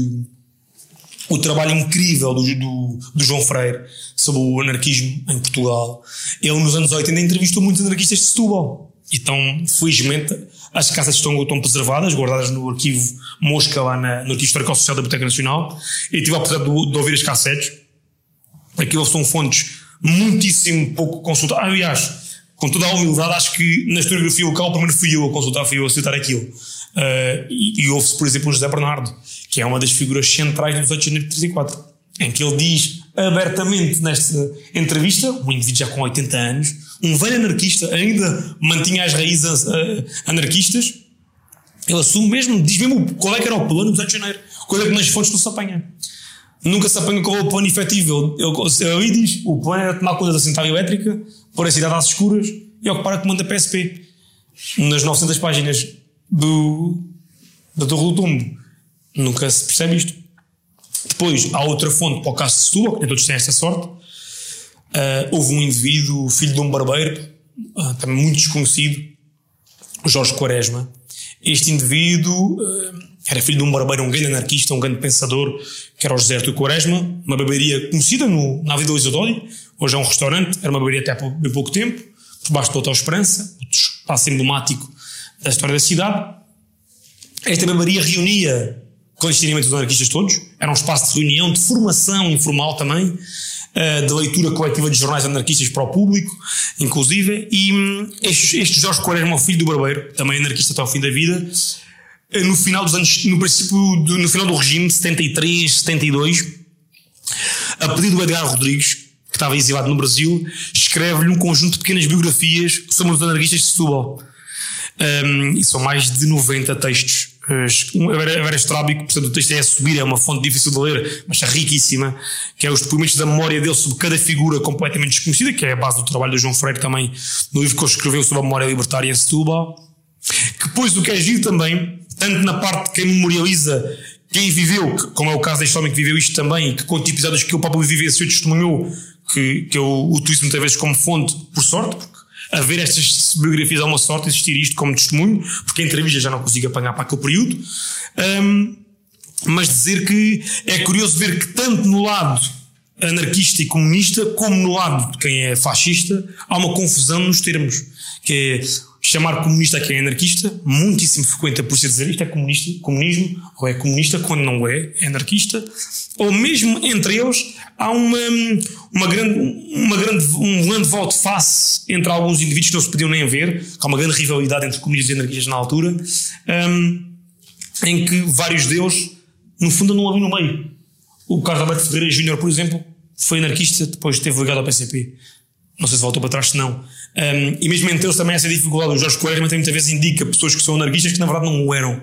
o trabalho incrível do, do, do, João Freire sobre o anarquismo em Portugal. Ele, nos anos 80, entrevistou muitos anarquistas de Setúbal. Então, felizmente, as casas estão, estão preservadas, guardadas no arquivo Mosca, lá na, no arquivo histórico social da Biblioteca Nacional. E tive a oportunidade de, de, ouvir as cassetes. Aquilo são fontes muitíssimo pouco consultadas. Aliás, com toda a humildade, acho que na historiografia local, primeiro fui eu a consultar, fui eu a citar aquilo. Uh, e, e houve-se, por exemplo, o José Bernardo, que é uma das figuras centrais dos 8 de janeiro de 34, em que ele diz abertamente nesta entrevista, um indivíduo já com 80 anos, um velho anarquista, ainda mantinha as raízes uh, anarquistas, ele assume mesmo, diz mesmo qual é que era o plano dos 8 de janeiro, coisa que nas fontes não se apanha. Nunca se apanha é o plano efetivo. Ele, ele, ele diz: o plano era tomar conta da central elétrica, pôr a cidade às escuras e ocupar a comanda PSP. Nas 900 páginas do, da Torre do Tombo. Nunca se percebe isto. Depois, há outra fonte para o caso de Setúbal, que nem todos têm esta sorte. Uh, houve um indivíduo, filho de um barbeiro, uh, também muito desconhecido, Jorge Quaresma. Este indivíduo uh, era filho de um barbeiro, um grande anarquista, um grande pensador, que era o José Artur Quaresma, uma barbearia conhecida no, na Avenida Luísa Dódio, hoje é um restaurante, era uma barbearia até há bem pouco tempo, por baixo do Hotel Esperança, outro espaço emblemático da história da cidade. Esta barbearia reunia clandestinamente os anarquistas todos, era um espaço de reunião, de formação informal também, eh, de leitura coletiva de jornais anarquistas para o público, inclusive, e hum, este, este Jorge Quaresma, o filho do barbeiro, também anarquista até ao fim da vida, eh, no final dos anos, no princípio, do, no final do regime, 73, 72, a pedido do Edgar Rodrigues, que estava exilado no Brasil, escreve-lhe um conjunto de pequenas biografias sobre os anarquistas de Setúbal. Um, e são mais de 90 textos. Vera Estrábico, portanto, o texto é a subir, é uma fonte difícil de ler, mas é riquíssima, que é os depoimentos da memória dele sobre cada figura completamente desconhecida, que é a base do trabalho do João Freire também, no livro que ele escreveu sobre a memória libertária em Setúbal. Que depois o que é giro também, tanto na parte de quem memorializa quem viveu, como é o caso deste homem que viveu isto também, e que conta episódios que o próprio vivenciou e testemunhou, que, que eu utilizo muitas vezes como fonte, por sorte, haver estas biografias é uma sorte existir isto como testemunho, porque a entrevista já não consigo apanhar para aquele período. Um, mas dizer que é curioso ver que tanto no lado anarquista e comunista, como no lado de quem é fascista, há uma confusão nos termos. Que é chamar comunista a quem é anarquista, muitíssimo frequente por se dizer isto é comunista, comunismo, ou é comunista quando não é, é anarquista, ou mesmo entre eles há uma, uma grande, uma grande, um grande voto face entre alguns indivíduos que não se podiam nem ver, há uma grande rivalidade entre comunistas e anarquistas na altura, um, em que vários deles, no fundo, não ali no meio. O Carlos Alberto Ferreira Júnior, por exemplo, foi anarquista, depois esteve ligado ao PCP. Não sei se voltou para trás, se não. Um, e mesmo entre eles também essa dificuldade. O Jorge Coelho muitas vezes indica pessoas que são anarquistas que na verdade não o eram.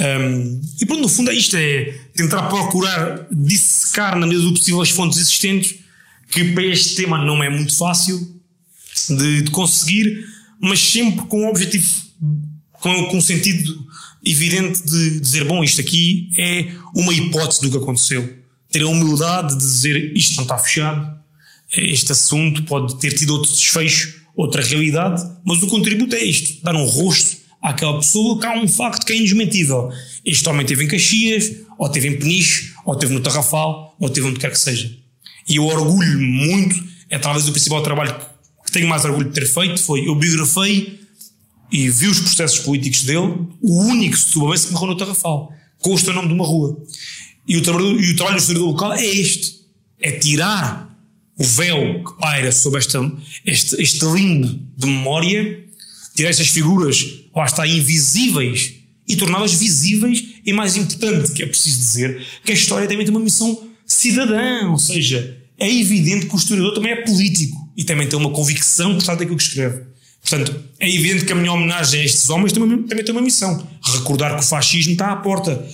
Um, e pronto, no fundo é isto: é tentar procurar dissecar na medida do possível as fontes existentes, que para este tema não é muito fácil de, de conseguir, mas sempre com um objetivo, com, com um sentido evidente de dizer: bom, isto aqui é uma hipótese do que aconteceu. Ter a humildade de dizer isto não está fechado, este assunto pode ter tido outro desfecho, outra realidade, mas o contributo é isto: dar um rosto àquela pessoa que há um facto que é indesmentível. Este homem teve em Caxias, ou teve em Peniche, ou teve no Tarrafal, ou teve onde quer que seja. E eu orgulho muito, é talvez o principal trabalho que tenho mais orgulho de ter feito, foi eu biografei e vi os processos políticos dele, o único subabense que morreu no Tarrafal, consta o nome de uma rua. E o trabalho, e o trabalho do historiador local é este, é tirar o véu que paira sobre esta, este, este limbo de memória, tirar estas figuras, lá está, invisíveis, e torná-las visíveis, e mais importante, que é preciso dizer, que a história também tem uma missão cidadã, ou seja, é evidente que o historiador também é político e também tem uma convicção por trás daquilo que escreve. Portanto, é evidente que a minha homenagem a estes homens também tem uma missão: recordar que o fascismo está à porta.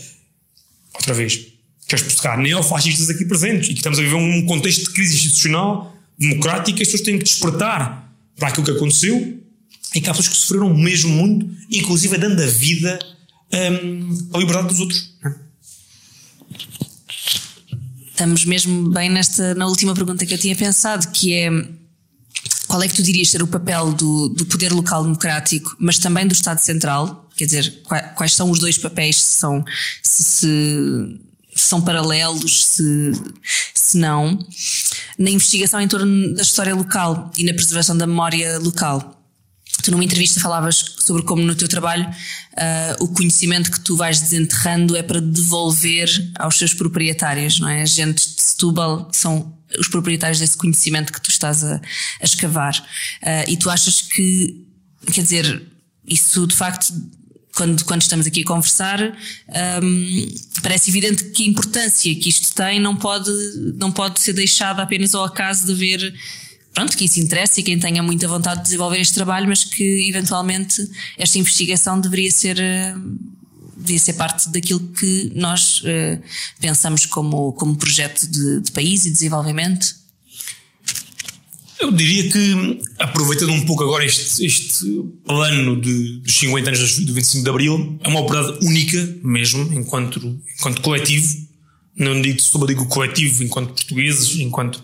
Outra vez, que os há neofascistas aqui presentes e que estamos a viver um contexto de crise institucional, democrática, e as pessoas têm que despertar para aquilo que aconteceu e que há pessoas que sofreram mesmo muito, inclusive dando a vida um, à liberdade dos outros. É? Estamos mesmo bem nesta, na última pergunta que eu tinha pensado, que é qual é que tu dirias ser o papel do, do poder local democrático, mas também do Estado Central? Quer dizer, quais, quais são os dois papéis, se são, se, se são paralelos, se, se não, na investigação em torno da história local e na preservação da memória local. Tu numa entrevista falavas sobre como no teu trabalho uh, o conhecimento que tu vais desenterrando é para devolver aos seus proprietários, não é? Agentes de Setúbal são os proprietários desse conhecimento que tu estás a, a escavar. Uh, e tu achas que, quer dizer, isso de facto quando, quando estamos aqui a conversar, um, parece evidente que a importância que isto tem não pode, não pode ser deixada apenas ao acaso de ver pronto, que isso interessa e quem tenha muita vontade de desenvolver este trabalho, mas que eventualmente esta investigação deveria ser devia ser parte daquilo que nós uh, pensamos como, como projeto de, de país e desenvolvimento? Eu diria que, aproveitando um pouco agora este, este plano de, dos 50 anos do 25 de Abril, é uma oportunidade única mesmo, enquanto, enquanto coletivo. Não digo sobre digo coletivo, enquanto portugueses, enquanto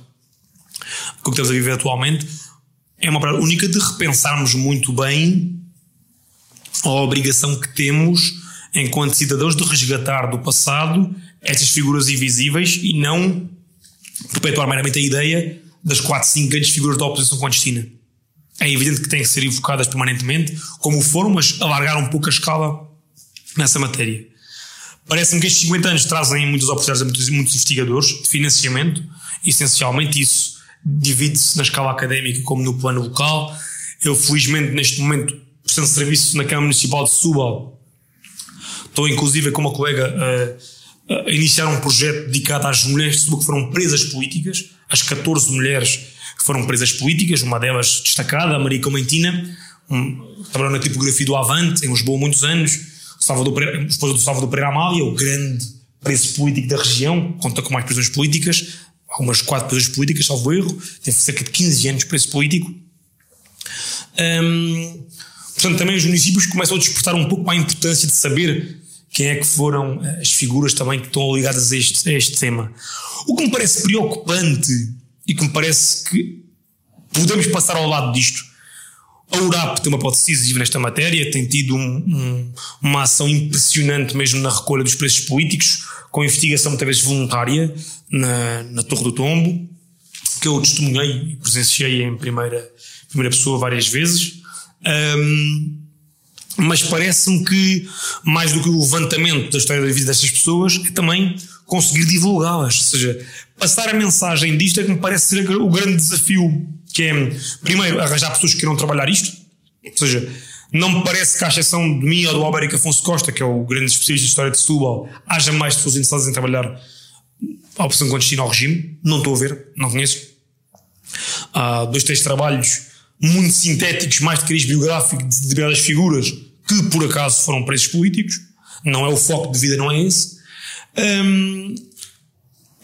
o que estamos a viver atualmente. É uma oportunidade única de repensarmos muito bem a obrigação que temos enquanto cidadãos, de resgatar do passado estas figuras invisíveis e não perpetuar meramente a ideia das quatro, cinco grandes figuras da oposição clandestina. É evidente que têm que ser evocadas permanentemente, como foram, mas alargar um pouco a escala nessa matéria. Parece-me que estes 50 anos trazem muitas oportunidades a muitos, muitos investigadores de financiamento, essencialmente isso divide-se na escala académica como no plano local. Eu, felizmente, neste momento, prestando serviço na Câmara Municipal de Setúbal, Estou inclusive com uma colega a, a iniciar um projeto dedicado às mulheres que foram presas políticas, às 14 mulheres que foram presas políticas, uma delas destacada, a Maria Comentina, um, trabalhou na tipografia do Avante, em Lisboa há muitos anos, Salvador Pereira, esposa do Salvador Pereira Amália, o grande preso político da região, conta com mais prisões políticas, algumas quatro prisões políticas, salvo erro, teve cerca de 15 anos preso político. Um, portanto, também os municípios começam a despertar um pouco a importância de saber quem é que foram eh, as figuras também que estão ligadas a este, a este tema. O que me parece preocupante e que me parece que podemos passar ao lado disto. A URAP tem uma hipótese decisiva nesta matéria, tem tido um, um, uma ação impressionante mesmo na recolha dos preços políticos, com investigação muitas vezes voluntária na, na Torre do Tombo, que eu testemunhei e presenciei em primeira, primeira pessoa várias vezes. Um, mas parece-me que, mais do que o levantamento da história da vida destas pessoas, é também conseguir divulgá-las. Ou seja, passar a mensagem disto é que me parece ser o grande desafio, que é, primeiro, arranjar pessoas que queiram trabalhar isto. Ou seja, não me parece que, à exceção de mim ou do Alberico Afonso Costa, que é o grande especialista de história de Setúbal, haja mais pessoas interessadas em trabalhar a opção clandestina ao regime. Não estou a ver, não conheço. Há dois, três trabalhos muito sintéticos, mais de cariz biográfico de determinadas figuras que por acaso foram presos políticos. Não é o foco de vida, não é esse. Hum,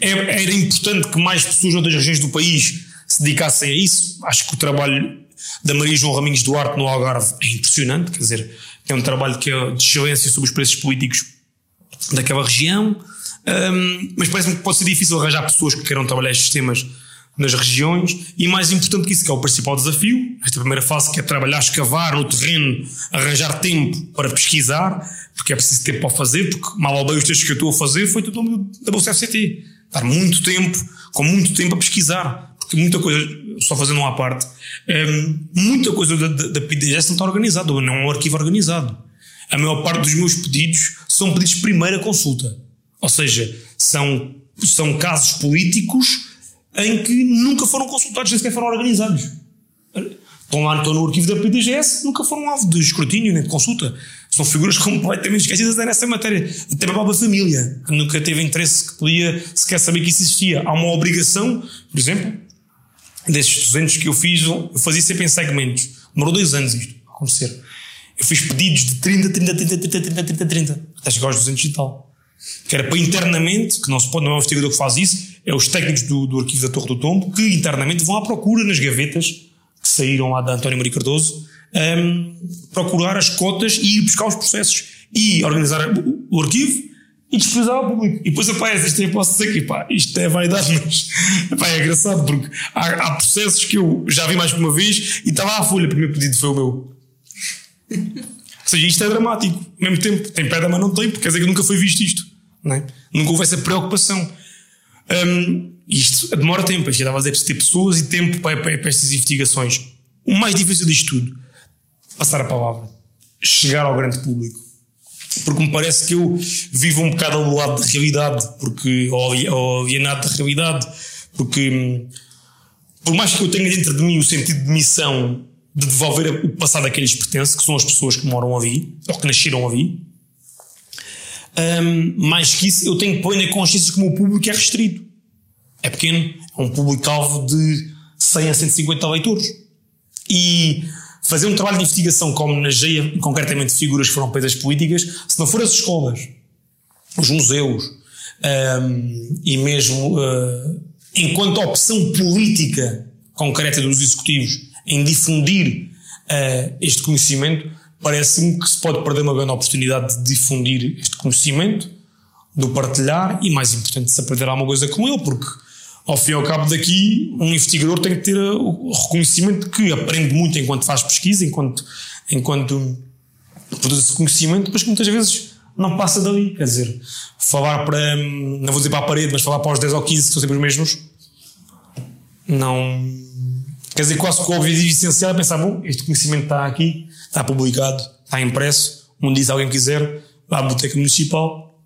é, era importante que mais pessoas noutras regiões do país se dedicassem a isso. Acho que o trabalho da Maria João Raminhos Duarte no Algarve é impressionante, quer dizer, é um trabalho que é de excelência sobre os preços políticos daquela região. Um, mas parece-me que pode ser difícil arranjar pessoas que queiram trabalhar estes temas nas regiões e mais importante que isso, que é o principal desafio, esta primeira fase que é trabalhar, escavar no terreno, arranjar tempo para pesquisar, porque é preciso tempo para fazer, porque mal ou bem os textos que eu estou a fazer foi tudo da Bolsa FCT. Dar muito tempo, com muito tempo a pesquisar, porque muita coisa, só fazendo uma parte, é, muita coisa da, da, da PDGS não está organizada, não é um arquivo organizado. A maior parte dos meus pedidos são pedidos de primeira consulta. Ou seja, são, são casos políticos em que nunca foram consultados, nem sequer foram organizados. Estão lá estão no arquivo da PDGS, nunca foram alvo de escrutínio nem de consulta. São figuras completamente esquecidas nessa matéria. Até a própria família, que nunca teve interesse, que podia sequer saber que isso existia. Há uma obrigação, por exemplo, desses 200 que eu fiz, eu fazia sempre em segmentos. Demorou dois anos isto a acontecer. Eu fiz pedidos de 30, 30, 30, 30, 30, 30, 30, até chegar aos 200 e tal. Que era para internamente, que não se pode, não é um investigador que faz isso, é os técnicos do, do arquivo da Torre do Tombo que internamente vão à procura nas gavetas que saíram lá da António Maria Cardoso um, procurar as cotas e ir buscar os processos e organizar o, arquivo e disponibilizar ao público. E depois aparece isto aí, posso dizer que pá, isto é vaidade, mas pá, é engraçado porque há, há, processos que eu já vi mais que uma vez e estava à folha, o primeiro pedido foi o meu. Ou seja, isto é dramático. Ao mesmo tempo, tem pedra, mas não tem, porque quer dizer que nunca foi visto isto. Não é? Nunca houve essa preocupação. Um, isto demora tempo, eu estava a dizer, ter pessoas e tempo para, para, para estas investigações. O mais difícil disto tudo, passar a palavra, chegar ao grande público. Porque me parece que eu vivo um bocado ao lado da realidade, porque, ou, alienado da realidade, porque por mais que eu tenha dentro de mim o sentido de missão de devolver o passado a quem lhes pertence, que são as pessoas que moram ali, ou que nasceram ali. Um, mais que isso, eu tenho plena consciência que o meu público é restrito. É pequeno, é um público-alvo de 100 a 150 leitores. E fazer um trabalho de investigação como homenageia concretamente figuras que foram presas políticas, se não for as escolas, os museus, um, e mesmo uh, enquanto opção política concreta dos executivos em difundir uh, este conhecimento, parece-me que se pode perder uma grande oportunidade de difundir este conhecimento, de o partilhar e, mais importante, se aprender alguma coisa com ele, porque ao fim e ao cabo daqui, um investigador tem que ter o reconhecimento que aprende muito enquanto faz pesquisa, enquanto, enquanto produz esse conhecimento, mas que muitas vezes não passa dali. Quer dizer, falar para, não vou dizer para a parede, mas falar para os 10 ou 15 que são sempre os mesmos, não. Quer dizer, quase que o objetivo essencial é pensar: bom, este conhecimento está aqui, está publicado, está impresso. Um dia, se alguém quiser, vá à biblioteca municipal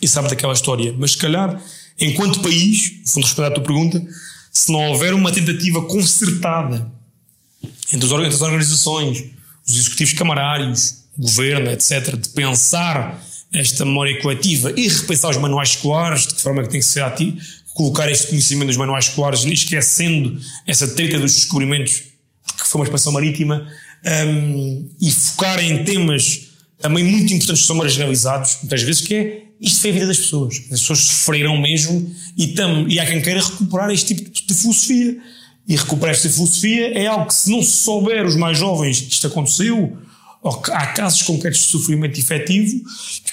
e sabe daquela história. Mas se calhar enquanto país, no fundo responder à tua pergunta, se não houver uma tentativa concertada entre, os, entre as organizações, os executivos camarários, o governo, etc., de pensar esta memória coletiva e repensar os manuais escolares, de que forma é que tem que ser ativo, colocar este conhecimento nos manuais escolares, esquecendo essa treta dos descobrimentos, que foi uma expansão marítima, um, e focar em temas também muito importantes que são marginalizados, muitas vezes, que é isto foi a vida das pessoas. As pessoas sofreram mesmo e, tam, e há quem queira recuperar este tipo de filosofia. E recuperar esta filosofia é algo que, se não se souber os mais jovens isto aconteceu, ou que há casos concretos de sofrimento efetivo,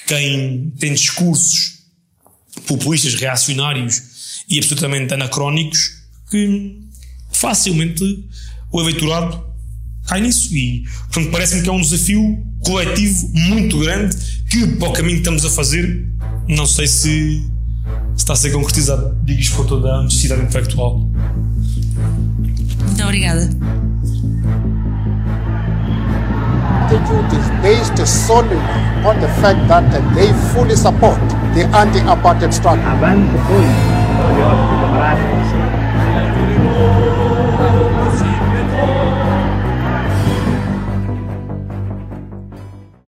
quem tem discursos populistas, reacionários e absolutamente anacrónicos, que facilmente o eleitorado cai nisso. E, portanto, parece-me que é um desafio coletivo muito grande que, para o caminho que estamos a fazer, não sei se, está a ser concretizado. Digo isto com toda a honestidade intelectual. Muito obrigada. attitude is based solely on the fact that they fully support the anti-apartheid struggle.